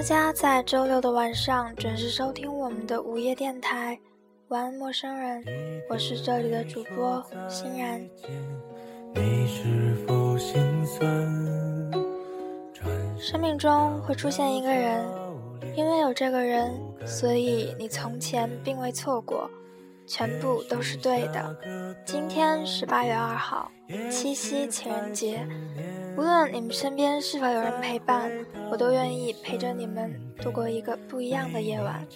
大家在周六的晚上准时收听我们的午夜电台，晚安陌生人，我是这里的主播欣然。生命中会出现一个人，因为有这个人，所以你从前并未错过。全部都是对的。今天是八月二号，七夕情人节。无论你们身边是否有人陪伴，我都愿意陪着你们度过一个不一样的夜晚。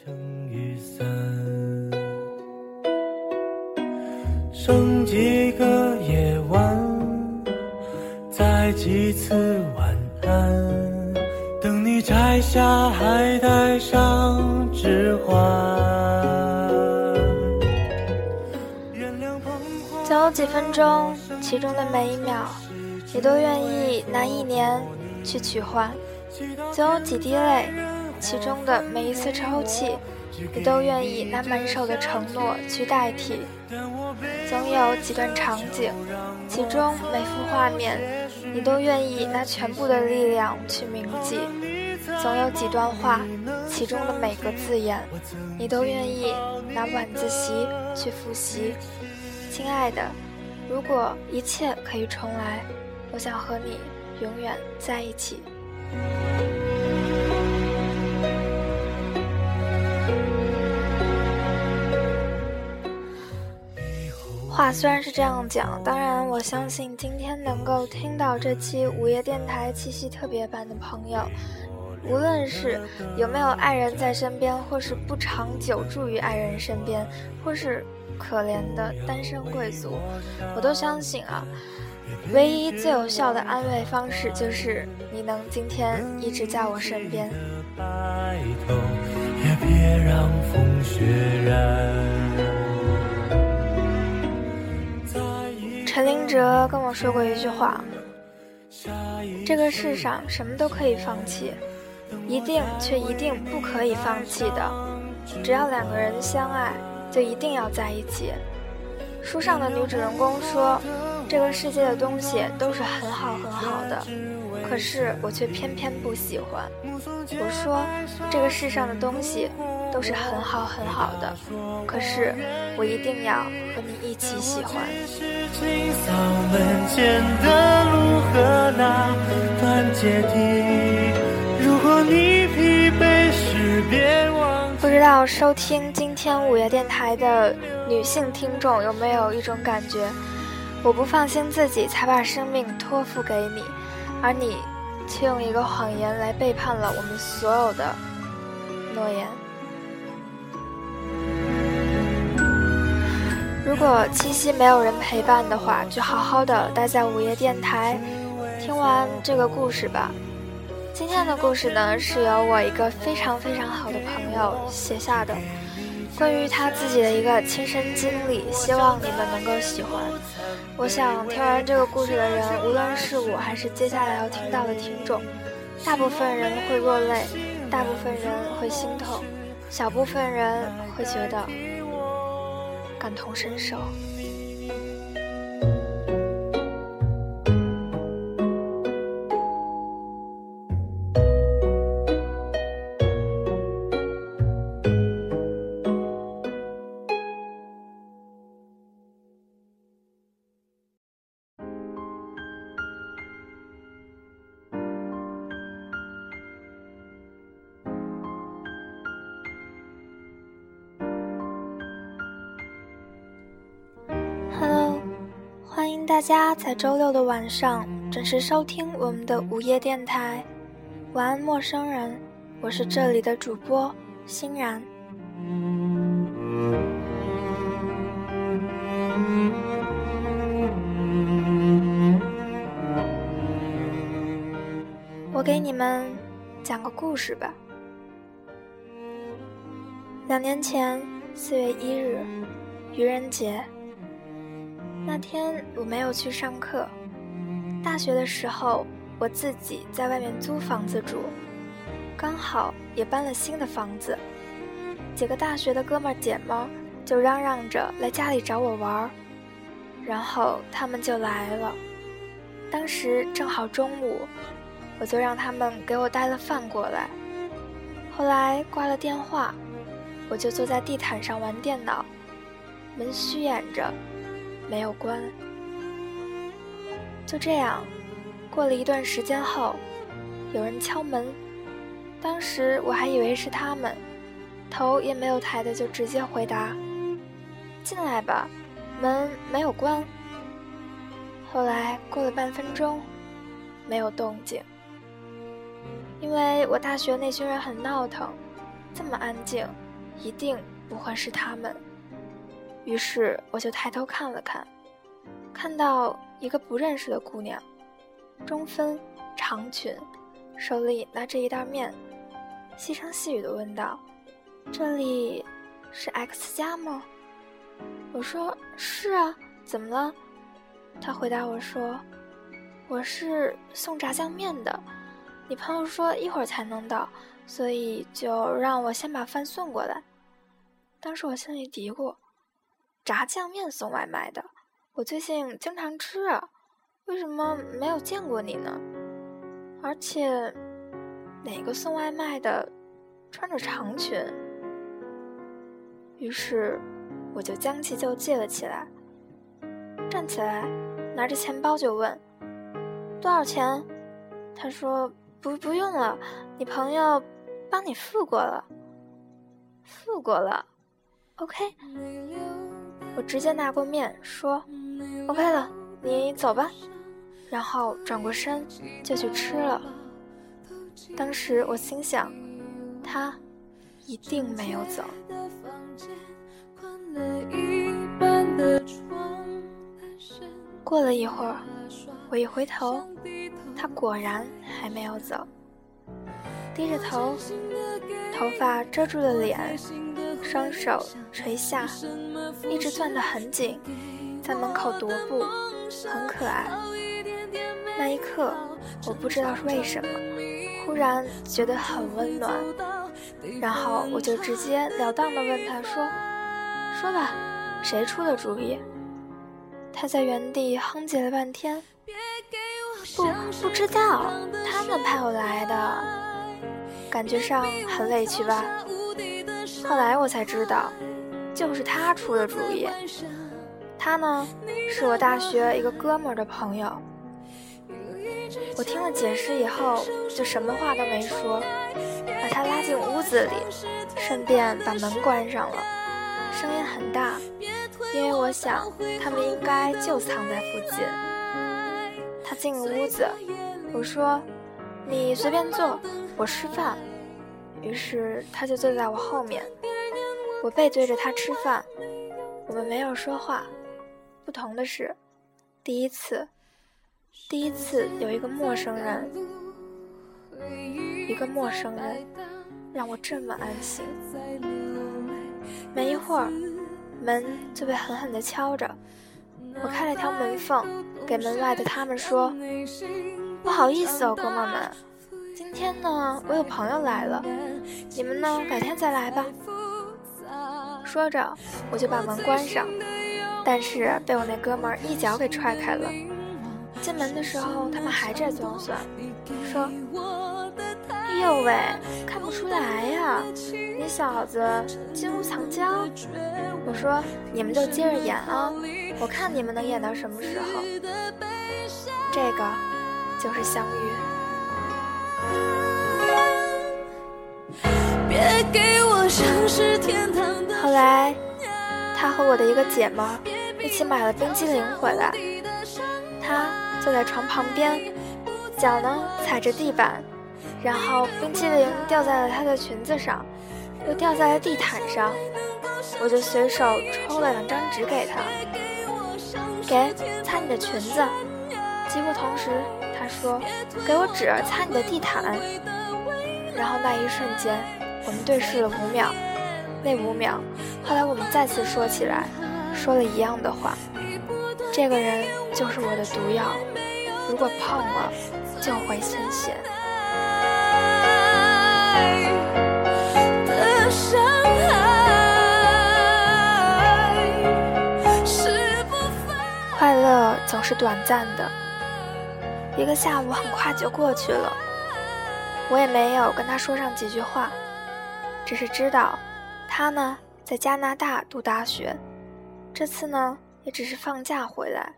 剩几个夜晚，再几次晚安，等你摘下，还带上指环。总有几分钟，其中的每一秒，你都愿意拿一年去取换；总有几滴泪，其中的每一次抽泣，你都愿意拿满手的承诺去代替；总有几段场景，其中每幅画面，你都愿意拿全部的力量去铭记；总有几段话，其中的每个字眼，你都愿意拿晚自习去复习。亲爱的，如果一切可以重来，我想和你永远在一起。话虽然是这样讲，当然我相信今天能够听到这期午夜电台七夕特别版的朋友，无论是有没有爱人在身边，或是不长久住于爱人身边，或是。可怜的单身贵族，我都相信啊，唯一最有效的安慰方式就是你能今天一直在我身边。陈林哲跟我说过一句话：这个世上什么都可以放弃，一定却一定不可以放弃的，只要两个人相爱。就一定要在一起。书上的女主人公说：“这个世界的东西都是很好很好的，可是我却偏偏不喜欢。”我说：“这个世上的东西都是很好很好的，可是我一定要和你一起喜欢。”如果你疲惫时别忘。不知道收听今天午夜电台的女性听众有没有一种感觉？我不放心自己，才把生命托付给你，而你却用一个谎言来背叛了我们所有的诺言。如果七夕没有人陪伴的话，就好好的待在午夜电台，听完这个故事吧。今天的故事呢，是由我一个非常非常好的朋友写下的，关于他自己的一个亲身经历，希望你们能够喜欢。我想听完这个故事的人，无论是我还是接下来要听到的听众，大部分人会落泪，大部分人会心痛，小部分人会觉得感同身受。家在周六的晚上准时收听我们的午夜电台。晚安，陌生人，我是这里的主播欣然。我给你们讲个故事吧。两年前四月一日，愚人节。那天我没有去上课。大学的时候，我自己在外面租房子住，刚好也搬了新的房子。几个大学的哥们儿姐们儿就嚷嚷着来家里找我玩儿，然后他们就来了。当时正好中午，我就让他们给我带了饭过来。后来挂了电话，我就坐在地毯上玩电脑，门虚掩着，没有关。就这样，过了一段时间后，有人敲门，当时我还以为是他们，头也没有抬的就直接回答：“进来吧。”门没有关。后来过了半分钟，没有动静。因为我大学那群人很闹腾，这么安静，一定不会是他们。于是我就抬头看了看，看到一个不认识的姑娘，中分长裙，手里拿着一袋面，细声细语的问道：“这里是 X 家吗？”我说：“是啊，怎么了？”他回答我说：“我是送炸酱面的。”你朋友说一会儿才能到，所以就让我先把饭送过来。当时我心里嘀咕：炸酱面送外卖的，我最近经常吃啊，为什么没有见过你呢？而且，哪个送外卖的穿着长裙？于是，我就将其就计了起来。站起来，拿着钱包就问：多少钱？他说。不，不用了，你朋友帮你付过了，付过了，OK。我直接拿过面说，OK 了，你走吧。然后转过身就去吃了。当时我心想，他一定没有走。过了一会儿，我一回头。他果然还没有走，低着头，头发遮住了脸，双手垂下，一直攥得很紧，在门口踱步，很可爱。那一刻，我不知道是为什么，忽然觉得很温暖，然后我就直截了当地问他说：“说吧，谁出的主意？”他在原地哼唧了半天。不不知道，他们派我来的，感觉上很委屈吧？后来我才知道，就是他出的主意。他呢，是我大学一个哥们儿的朋友。我听了解释以后，就什么话都没说，把他拉进屋子里，顺便把门关上了，声音很大，因为我想他们应该就藏在附近。他进了屋子，我说：“你随便坐，我吃饭。”于是他就坐在我后面，我背对着他吃饭，我们没有说话。不同的是，第一次，第一次有一个陌生人，一个陌生人让我这么安心。没一会儿，门就被狠狠地敲着。我开了条门缝，给门外的他们说：“不好意思哦，哥们们，今天呢，我有朋友来了，你们呢，改天再来吧。”说着，我就把门关上，但是被我那哥们一脚给踹开了。进门的时候，他们还在装蒜，说：“哎呦喂，看不出来呀，你小子金屋藏娇。”我说：“你们就接着演啊。”我看你们能演到什么时候？这个就是相遇。后来，他和我的一个姐们一起买了冰激凌回来。他坐在床旁边，脚呢踩着地板，然后冰激凌掉在了他的裙子上，又掉在了地毯上。我就随手抽了两张纸给他。给擦你的裙子，几乎同时，他说：“给我纸擦你的地毯。”然后那一瞬间，我们对视了五秒。那五秒，后来我们再次说起来，说了一样的话。这个人就是我的毒药，如果碰了，就会鲜血。总是短暂的，一个下午很快就过去了。我也没有跟他说上几句话，只是知道他呢在加拿大读大学，这次呢也只是放假回来，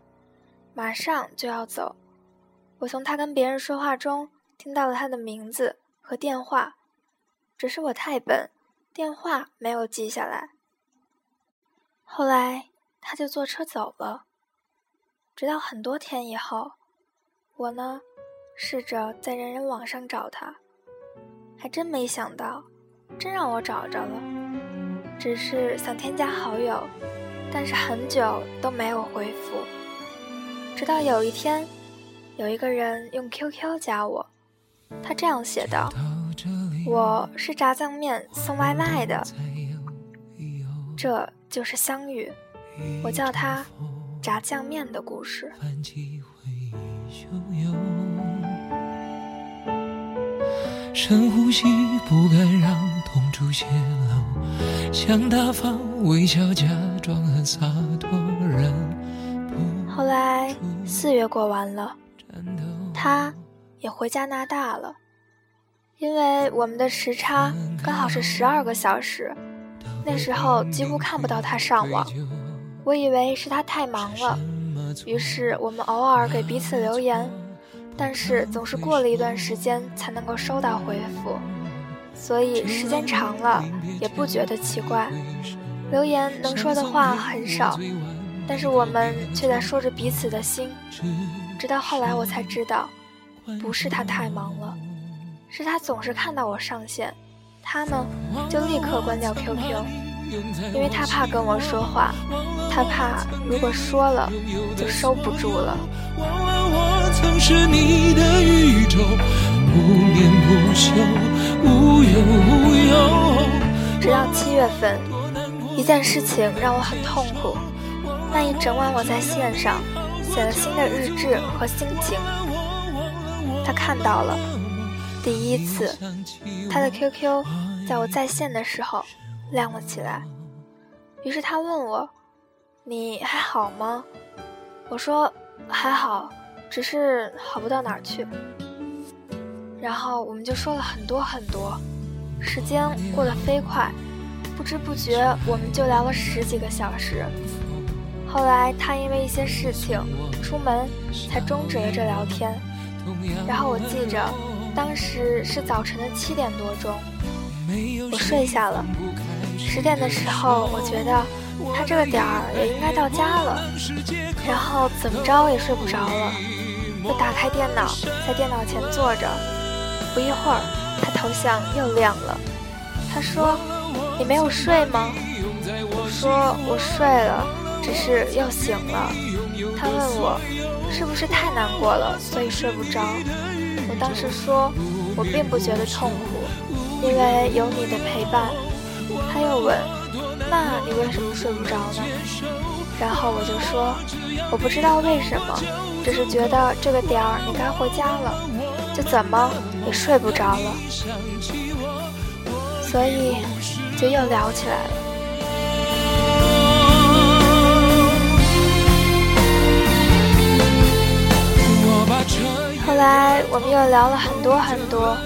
马上就要走。我从他跟别人说话中听到了他的名字和电话，只是我太笨，电话没有记下来。后来他就坐车走了，直到很多天以后，我呢试着在人人网上找他，还真没想到，真让我找着了。只是想添加好友，但是很久都没有回复。直到有一天，有一个人用 QQ 加我，他这样写道：“我是炸酱面送外卖的。”这。就是相遇，我叫它炸酱面的故事。深呼吸，不敢让痛处泄露，想大方微笑，假装很洒脱。人后来四月过完了，他也回加拿大了，因为我们的时差刚好是十二个小时。那时候几乎看不到他上网，我以为是他太忙了，于是我们偶尔给彼此留言，但是总是过了一段时间才能够收到回复，所以时间长了也不觉得奇怪。留言能说的话很少，但是我们却在说着彼此的心。直到后来我才知道，不是他太忙了，是他总是看到我上线。他呢，就立刻关掉 QQ，因为他怕跟我说话，他怕如果说了就收不住了。曾是你的宇宙，不眠不休，无忧无忧直到七月份，一件事情让我很痛苦。那一整晚我在线上写了新的日志和心情，他看到了。第一次，他的 QQ 在我在线的时候亮了起来。于是他问我：“你还好吗？”我说：“还好，只是好不到哪儿去。”然后我们就说了很多很多，时间过得飞快，不知不觉我们就聊了十几个小时。后来他因为一些事情出门，才终止了这聊天。然后我记着。当时是早晨的七点多钟，我睡下了。十点的时候，我觉得他这个点儿也应该到家了，然后怎么着也睡不着了。我打开电脑，在电脑前坐着，不一会儿，他头像又亮了。他说：“你没有睡吗？”我说：“我睡了，只是又醒了。”他问我：“是不是太难过了，所以睡不着？”我当时说，我并不觉得痛苦，因为有你的陪伴。他又问，那你为什么睡不着呢？然后我就说，我不知道为什么，只是觉得这个点儿你该回家了，就怎么也睡不着了，所以就又聊起来了。后来我们又聊了很多很多，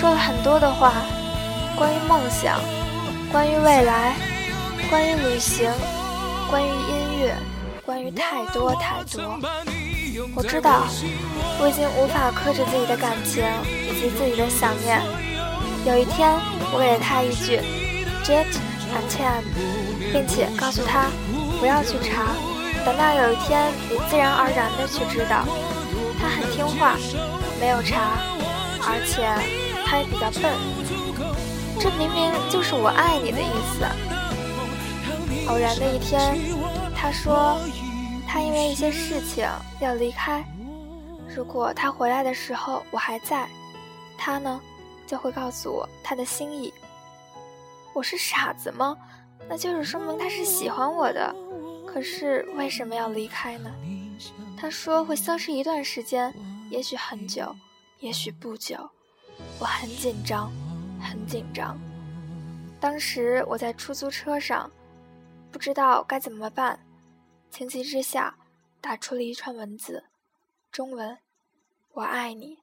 说了很多的话，关于梦想，关于未来，关于旅行，关于音乐，关于太多太多。我知道我已经无法克制自己的感情以及自己的想念。有一天，我给了他一句 “jet and time”，并且告诉他不要去查，等到有一天你自然而然的去知道。他很听话，没有查，而且他也比较笨。这明明就是我爱你的意思。偶然的一天，他说他因为一些事情要离开。如果他回来的时候我还在，他呢就会告诉我他的心意。我是傻子吗？那就是说明他是喜欢我的。可是为什么要离开呢？他说会消失一段时间，也许很久，也许不久。我很紧张，很紧张。当时我在出租车上，不知道该怎么办，情急之下打出了一串文字，中文：“我爱你。”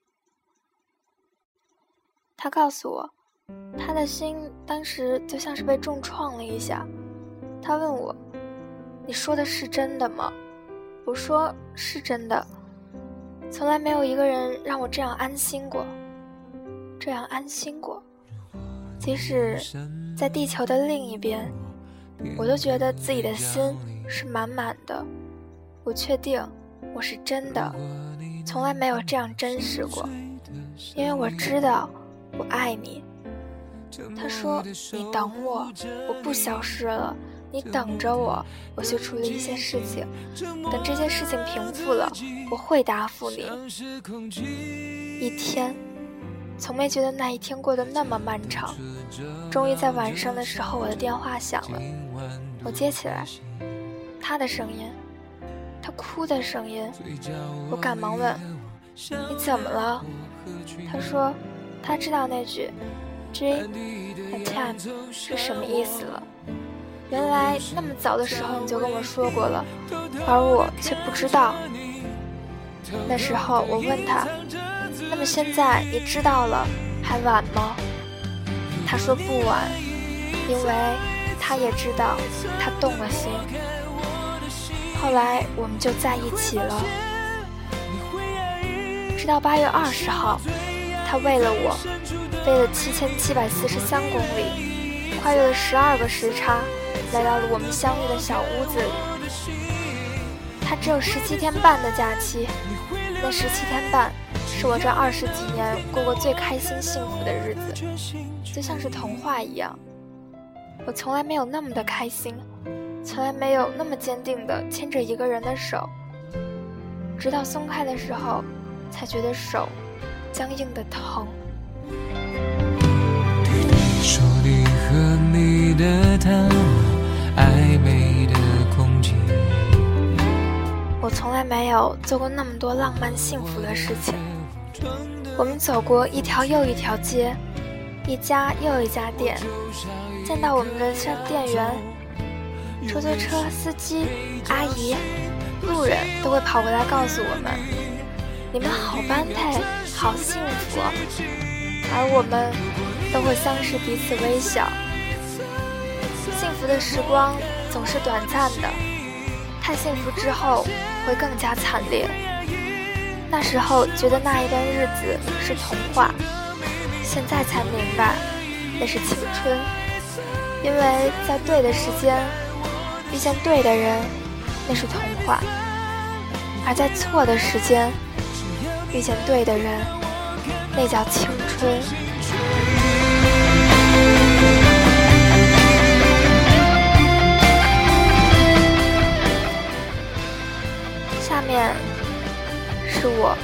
他告诉我，他的心当时就像是被重创了一下。他问我：“你说的是真的吗？”我说：“是真的。”从来没有一个人让我这样安心过，这样安心过。即使在地球的另一边，我都觉得自己的心是满满的。我确定我是真的，从来没有这样真实过，因为我知道我爱你。他说：“你等我，我不消失了，你等着我，我去处理一些事情。等这些事情平复了，我会答复你。”一天。从没觉得那一天过得那么漫长。终于在晚上的时候，我的电话响了，我接起来，他的声音，他哭的声音。我赶忙问：“你怎么了？”他说：“他知道那句 ‘dream and time’ 是什么意思了。原来那么早的时候你就跟我说过了，而我却不知道。那时候我问他。”那么现在你知道了，还晚吗？他说不晚，因为他也知道他动了心。后来我们就在一起了。直到八月二十号，他为了我，飞了七千七百四十三公里，跨越了十二个时差，来到了我们相遇的小屋子里。他只有十七天半的假期，那十七天半。是我这二十几年过过最开心幸福的日子，就像是童话一样。我从来没有那么的开心，从来没有那么坚定的牵着一个人的手，直到松开的时候，才觉得手僵硬的疼。我从来没有做过那么多浪漫幸福的事情。我们走过一条又一条街，一家又一家店，见到我们的商店员、出租车司机、阿姨、路人都会跑过来告诉我们：“你们好般配，好幸福。”而我们都会相视彼此微笑。幸福的时光总是短暂的，太幸福之后会更加惨烈。那时候觉得那一段日子是童话，现在才明白那是青春。因为在对的时间遇见对的人，那是童话；而在错的时间遇见对的人，那叫青春。下面。是我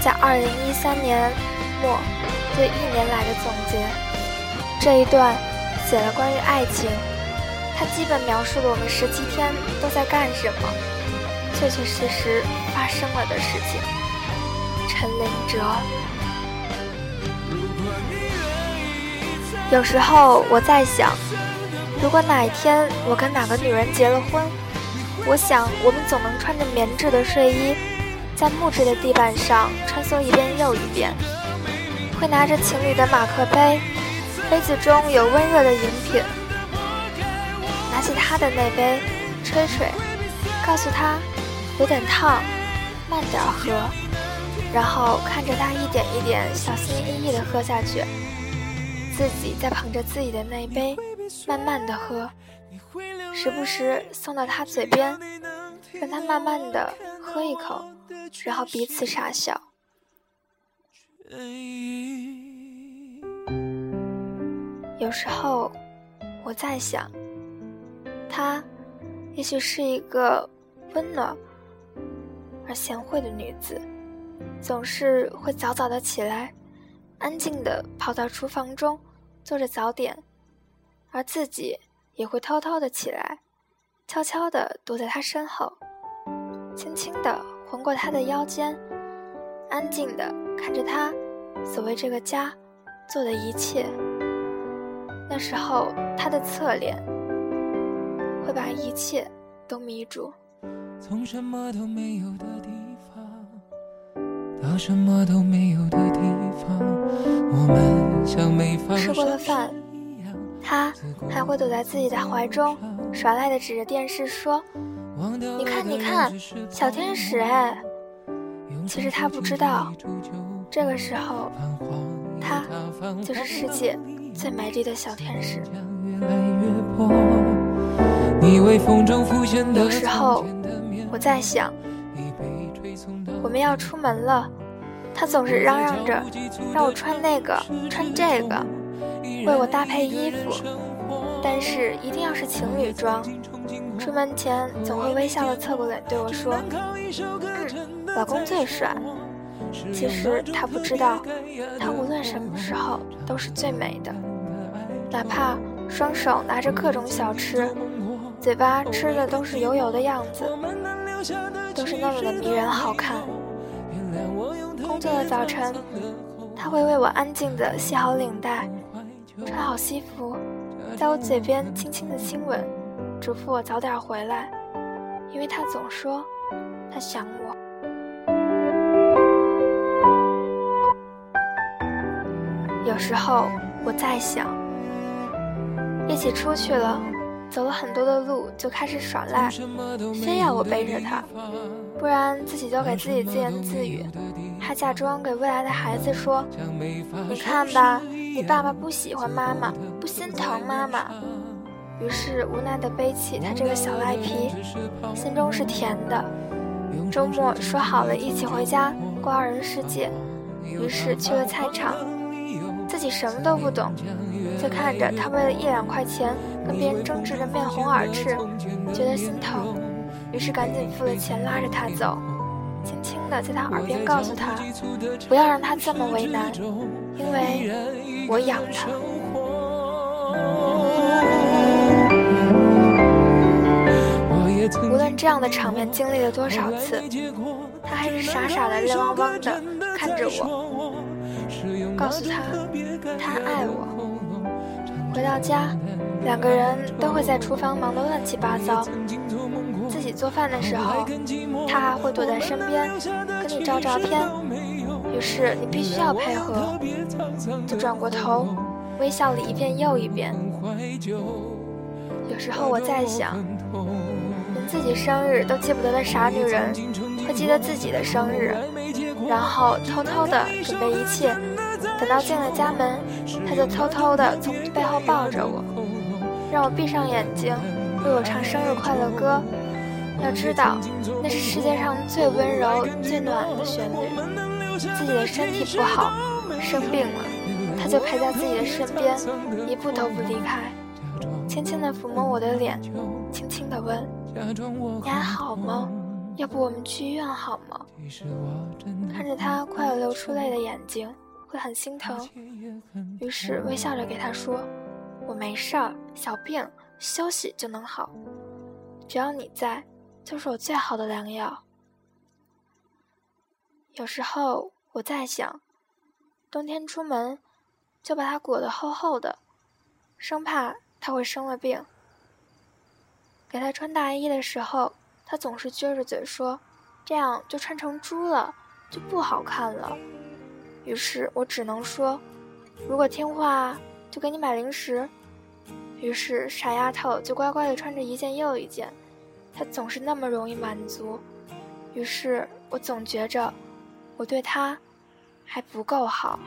在二零一三年末对一年来的总结。这一段写了关于爱情，它基本描述了我们十七天都在干什么，确确实实发生了的事情。陈林哲。有时候我在想，如果哪一天我跟哪个女人结了婚，我想我们总能穿着棉质的睡衣。在木质的地板上穿梭一遍又一遍，会拿着情侣的马克杯，杯子中有温热的饮品。拿起他的那杯，吹吹，告诉他有点烫，慢点喝。然后看着他一点一点小心翼翼地喝下去，自己再捧着自己的那一杯，慢慢地喝，时不时送到他嘴边，让他慢慢地喝一口。然后彼此傻笑。有时候我在想，她也许是一个温暖而贤惠的女子，总是会早早的起来，安静的跑到厨房中做着早点，而自己也会偷偷的起来，悄悄的躲在她身后，轻轻的。环过她的腰间，安静的看着她所谓这个家做的一切。那时候，他的侧脸会把一切都迷住。从什么都没有的地方吃过了饭，他还会躲在自己的怀中，耍赖的指着电视说：“你看，你看，小天使哎！”其实他不知道，这个时候，他就是世界最美丽的小天使。有时候，我在想，我们要出门了，他总是嚷嚷着让我穿那个，穿这个，为我搭配衣服，但是一定要是情侣装。出门前总会微笑的侧过脸对我说：“嗯，老公最帅。”其实他不知道，他无论什么时候都是最美的，哪怕双手拿着各种小吃，嘴巴吃的都是油油的样子，都是那么的迷人好看。工作的早晨，他会为我安静的系好领带，穿好西服，在我嘴边轻轻的亲吻，嘱咐我早点回来，因为他总说他想我。有时候我在想，一起出去了，走了很多的路，就开始耍赖，非要我背着他，不然自己就给自己自言自语，还假装给未来的孩子说：“你看吧，你爸爸不喜欢妈妈，不心疼妈妈。”于是无奈的背起他这个小赖皮，心中是甜的。周末说好了一起回家过二人世界，于是去了菜场。自己什么都不懂，就看着他为了一两块钱跟别人争执的面红耳赤，觉得心疼，于是赶紧付了钱拉着他走，轻轻的在他耳边告诉他，不要让他这么为难，因为我养他。无论这样的场面经历了多少次，他还是傻傻的、泪汪汪的看着我。告诉他，他爱我。回到家，两个人都会在厨房忙得乱七八糟。自己做饭的时候，他还会躲在身边跟你照照片。于是你必须要配合，就转过头，微笑了一遍又一遍。有时候我在想，连自己生日都记不得的傻女人，会记得自己的生日，然后偷偷的准备一切。等到进了家门，他就偷偷的从背后抱着我，让我闭上眼睛，为我唱生日快乐歌。要知道，那是世界上最温柔、最暖的旋律。自己的身体不好，生病了，他就陪在自己的身边，一步都不离开，轻轻的抚摸我的脸，轻轻的问：“你还好吗？要不我们去医院好吗？”看着他快要流出泪的眼睛。会很心疼，于是微笑着给他说：“我没事儿，小病休息就能好，只要你在，就是我最好的良药。”有时候我在想，冬天出门就把它裹得厚厚的，生怕他会生了病。给他穿大衣的时候，他总是撅着嘴说：“这样就穿成猪了，就不好看了。”于是我只能说，如果听话，就给你买零食。于是傻丫头就乖乖地穿着一件又一件，她总是那么容易满足。于是我总觉着，我对她还不够好。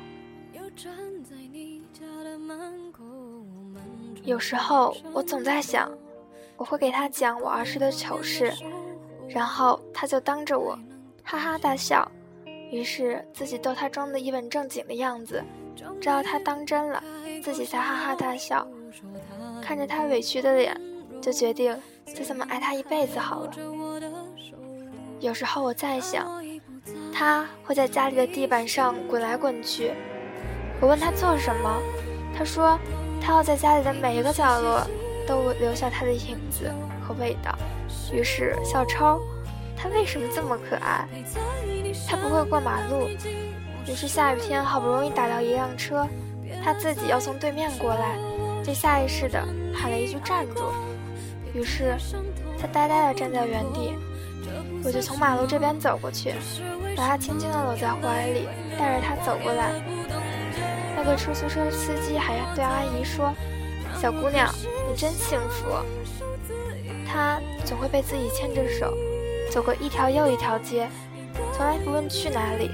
有时候我总在想，我会给她讲我儿时的糗事，然后她就当着我，哈哈大笑。于是自己逗他装的一本正经的样子，直到他当真了，自己才哈哈大笑。看着他委屈的脸，就决定就这么爱他一辈子好了。有时候我在想，他会在家里的地板上滚来滚去。我问他做什么，他说他要在家里的每一个角落都留下他的影子和味道。于是小超，他为什么这么可爱？他不会过马路，于是下雨天好不容易打到一辆车，他自己要从对面过来，就下意识的喊了一句“站住”，于是他呆呆的站在原地，我就从马路这边走过去，把他轻轻的搂在怀里，带着他走过来。那个出租车司机还对阿姨说：“小姑娘，你真幸福。”他总会被自己牵着手，走过一条又一条街，从来不问去哪里。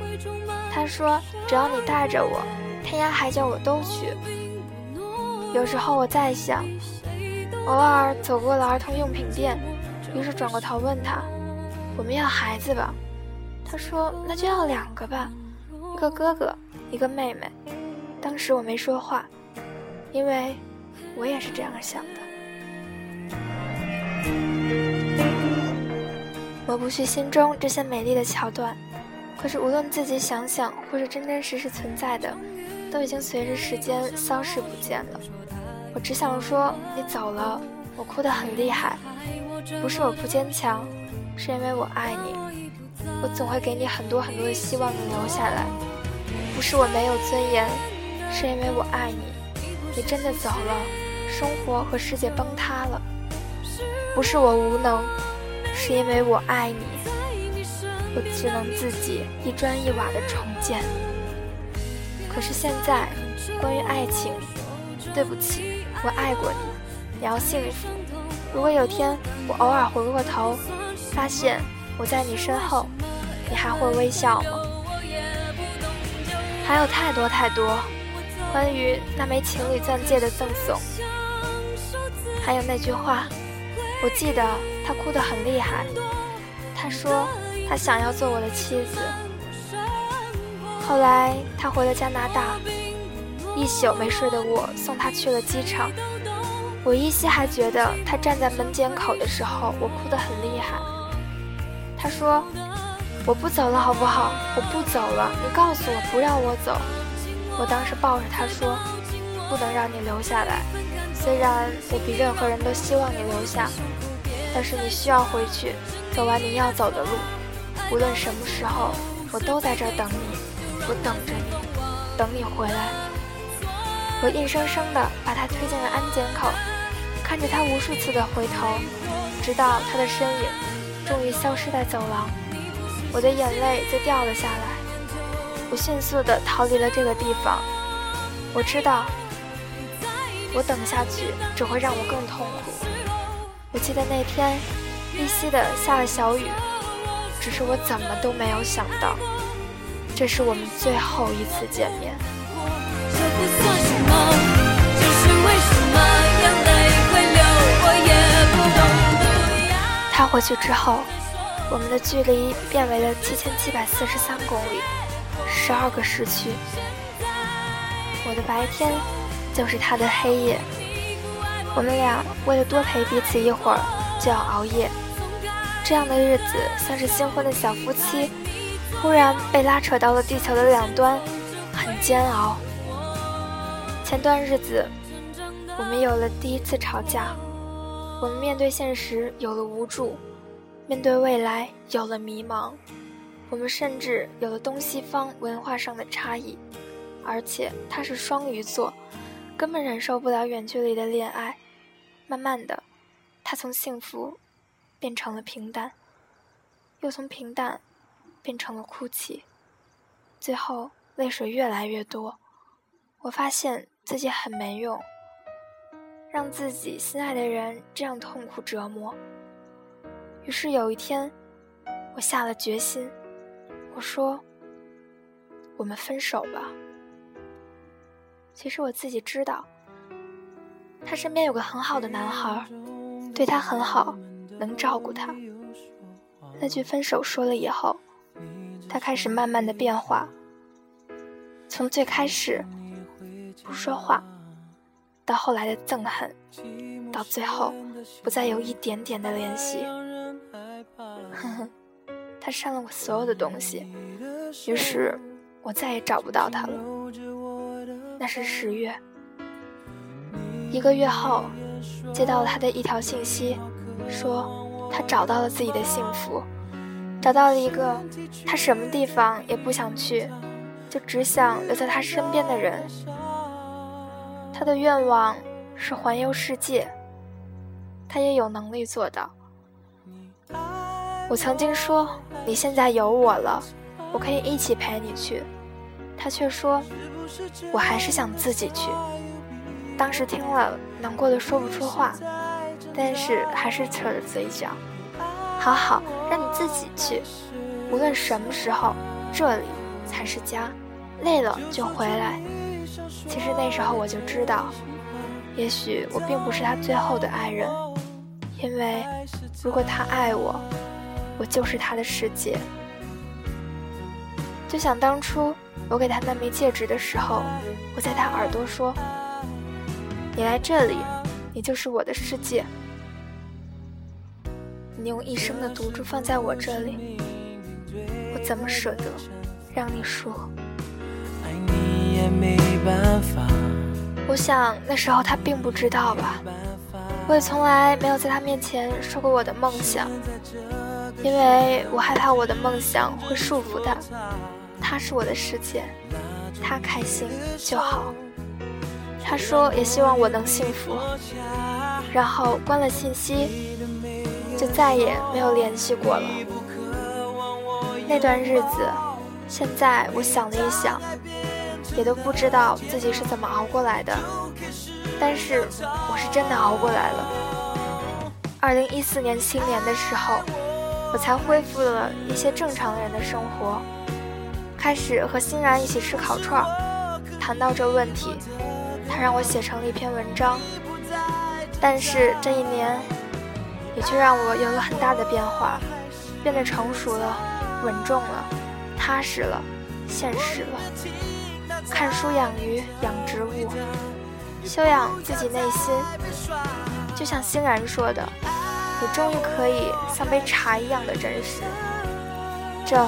他说：“只要你带着我，天涯海角我都去。”有时候我在想，偶尔走过了儿童用品店，于是转过头问他：“我们要孩子吧？”他说：“那就要两个吧，一个哥哥，一个妹妹。”当时我没说话，因为我也是这样想的。抹不去心中这些美丽的桥段，可是无论自己想想，或是真真实实存在的，都已经随着时间消失不见了。我只想说，你走了，我哭得很厉害，不是我不坚强，是因为我爱你。我总会给你很多很多的希望，你留下来，不是我没有尊严。是因为我爱你，你真的走了，生活和世界崩塌了。不是我无能，是因为我爱你，我只能自己一砖一瓦的重建。可是现在，关于爱情，对不起，我爱过你，你要幸福。如果有天我偶尔回过头，发现我在你身后，你还会微笑吗？还有太多太多。关于那枚情侣钻戒的赠送，还有那句话，我记得他哭得很厉害。他说他想要做我的妻子。后来他回了加拿大，一宿没睡的我送他去了机场。我依稀还觉得他站在门检口的时候，我哭得很厉害。他说我不走了，好不好？我不走了，你告诉我不让我走。我当时抱着他说：“不能让你留下来。虽然我比任何人都希望你留下，但是你需要回去，走完你要走的路。无论什么时候，我都在这儿等你，我等着你，等你回来。”我硬生生地把他推进了安检口，看着他无数次的回头，直到他的身影终于消失在走廊，我的眼泪就掉了下来。我迅速地逃离了这个地方。我知道，我等下去只会让我更痛苦。我记得那天依稀的下了小雨，只是我怎么都没有想到，这是我们最后一次见面。他回去之后，我们的距离变为了七千七百四十三公里。十二个时区，我的白天就是他的黑夜。我们俩为了多陪彼此一会儿，就要熬夜。这样的日子像是新婚的小夫妻，忽然被拉扯到了地球的两端，很煎熬。前段日子，我们有了第一次吵架。我们面对现实有了无助，面对未来有了迷茫。我们甚至有了东西方文化上的差异，而且他是双鱼座，根本忍受不了远距离的恋爱。慢慢的，他从幸福变成了平淡，又从平淡变成了哭泣，最后泪水越来越多。我发现自己很没用，让自己心爱的人这样痛苦折磨。于是有一天，我下了决心。我说：“我们分手吧。”其实我自己知道，他身边有个很好的男孩，对他很好，能照顾他。那句分手说了以后，他开始慢慢的变化，从最开始不说话，到后来的憎恨，到最后不再有一点点的联系。呵呵。他删了我所有的东西，于是我再也找不到他了。那是十月，一个月后，接到了他的一条信息，说他找到了自己的幸福，找到了一个他什么地方也不想去，就只想留在他身边的人。他的愿望是环游世界，他也有能力做到。我曾经说。你现在有我了，我可以一起陪你去。他却说，我还是想自己去。当时听了，难过的说不出话，但是还是扯着嘴角。好好，让你自己去，无论什么时候，这里才是家。累了就回来。其实那时候我就知道，也许我并不是他最后的爱人，因为如果他爱我，我就是他的世界。就想当初。我给他那枚戒指的时候，我在他耳朵说：“你来这里，你就是我的世界。你用一生的赌注放在我这里，我怎么舍得让你输？”我想那时候他并不知道吧，我也从来没有在他面前说过我的梦想，因为我害怕我的梦想会束缚他。他是我的世界，他开心就好。他说也希望我能幸福，然后关了信息，就再也没有联系过了。那段日子，现在我想了一想，也都不知道自己是怎么熬过来的。但是我是真的熬过来了。二零一四年新年的时候，我才恢复了一些正常人的生活。开始和欣然一起吃烤串儿，谈到这问题，他让我写成了一篇文章。但是这一年，也却让我有了很大的变化，变得成熟了，稳重了，踏实了，现实了。看书养鱼，养植物，修养自己内心。就像欣然说的，你终于可以像杯茶一样的真实。这。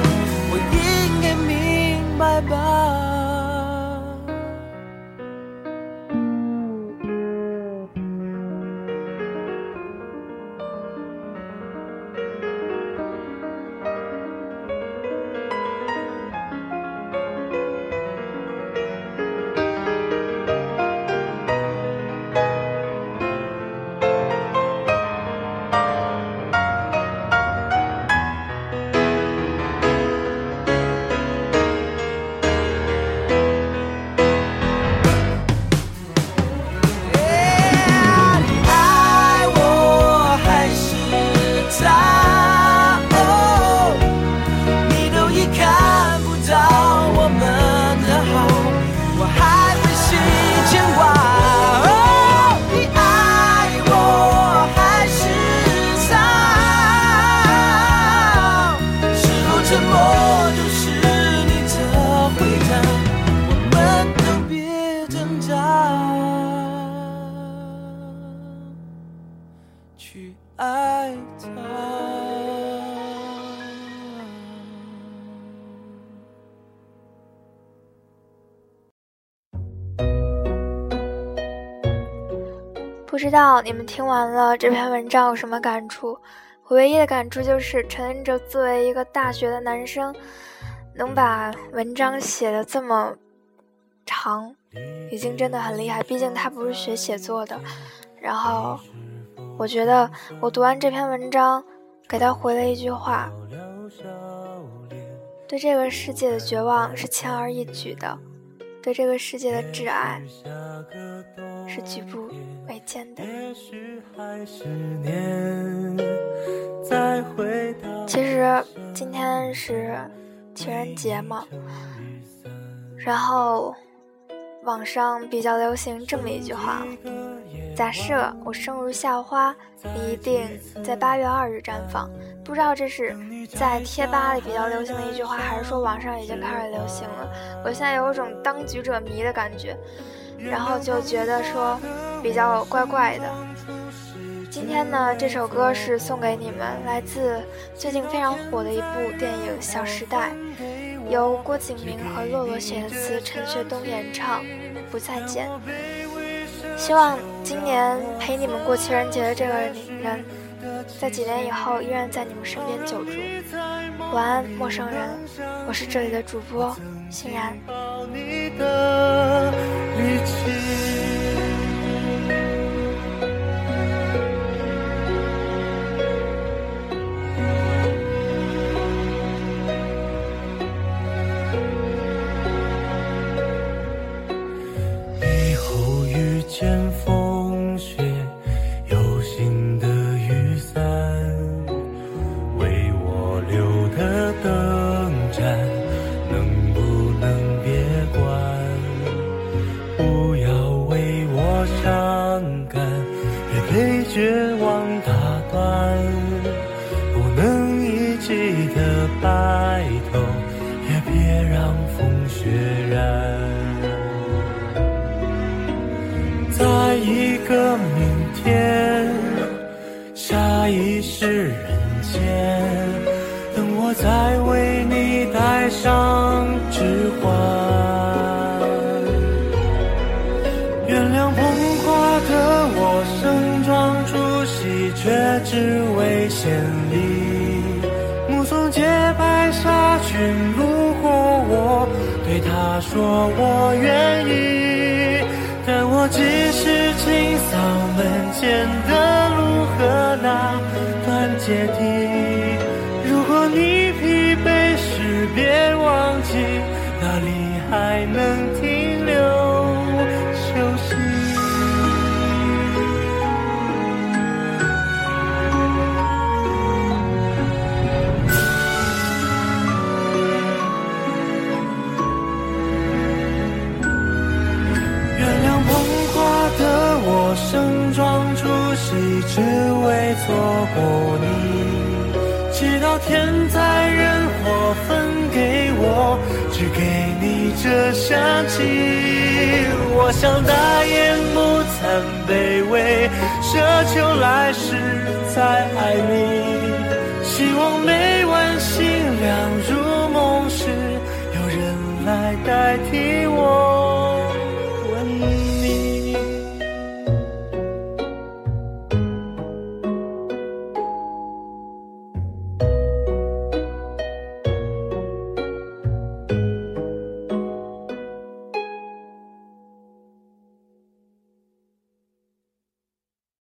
不知道你们听完了这篇文章有什么感触？我唯一的感触就是，陈恩哲作为一个大学的男生，能把文章写的这么长，已经真的很厉害。毕竟他不是学写作的。然后，我觉得我读完这篇文章，给他回了一句话：对这个世界的绝望是轻而易举的，对这个世界的挚爱是举步。维艰的。其实今天是情人节嘛，然后网上比较流行这么一句话：假设我生如夏花，你一定在八月二日绽放。不知道这是在贴吧里比较流行的一句话，还是说网上已经开始流行了？我现在有一种当局者迷的感觉。然后就觉得说比较怪怪的。今天呢，这首歌是送给你们，来自最近非常火的一部电影《小时代》，由郭敬明和洛洛写的词，陈学冬演唱《不再见》。希望今年陪你们过情人节的这个人，在几年以后依然在你们身边久住。晚安，陌生人，我是这里的主播欣然。别忘记哪里还能停留休息。原谅捧花的我。盛装出席，只为错过你。这香气。我想大言不惭卑微，奢求来世再爱你。希望每晚星亮如梦时，有人来代替我。